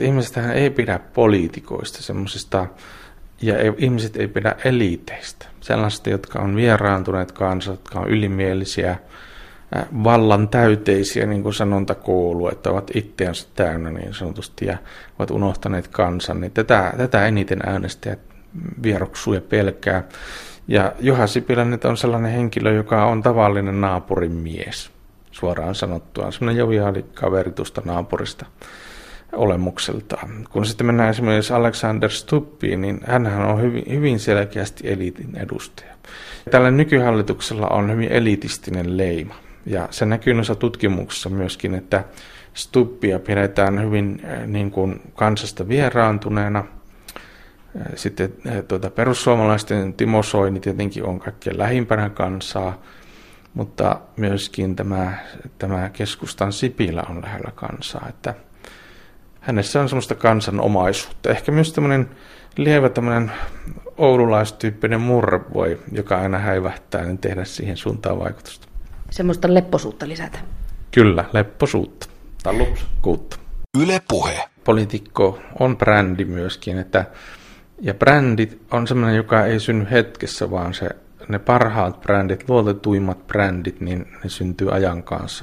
Ihmisethän ei pidä poliitikoista, semmoisista, ja ei, ihmiset ei pidä eliiteistä, sellaisista, jotka on vieraantuneet kansat, jotka on ylimielisiä, vallan täyteisiä, niin kuin sanonta kuuluu, että ovat itseänsä täynnä niin sanotusti ja ovat unohtaneet kansan, niin tätä, tätä eniten äänestäjät vieroksuu ja pelkää. Ja Juha Sipilä nyt on sellainen henkilö, joka on tavallinen naapurin mies, suoraan sanottua. Sellainen joviaali kaveri naapurista olemukseltaan. Kun sitten mennään esimerkiksi Alexander Stuppiin, niin hän on hyvin, hyvin selkeästi eliitin edustaja. Tällä nykyhallituksella on hyvin elitistinen leima. Ja se näkyy noissa tutkimuksissa myöskin, että Stubbia pidetään hyvin eh, niin kuin kansasta vieraantuneena. Eh, sitten eh, tuota, perussuomalaisten Timo Soini tietenkin on kaikkein lähimpänä kansaa, mutta myöskin tämä, tämä keskustan Sipilä on lähellä kansaa. Että hänessä on semmoista kansanomaisuutta. Ehkä myös tämmöinen lievä tämmöinen oululaistyyppinen murre voi, joka aina häivähtää, niin tehdä siihen suuntaan vaikutusta semmoista lepposuutta lisätä. Kyllä, lepposuutta. Tai lupskuutta. Yle puhe. Poliitikko on brändi myöskin, että, ja brändit on semmoinen, joka ei synny hetkessä, vaan se, ne parhaat brändit, luotetuimmat brändit, niin ne syntyy ajan kanssa.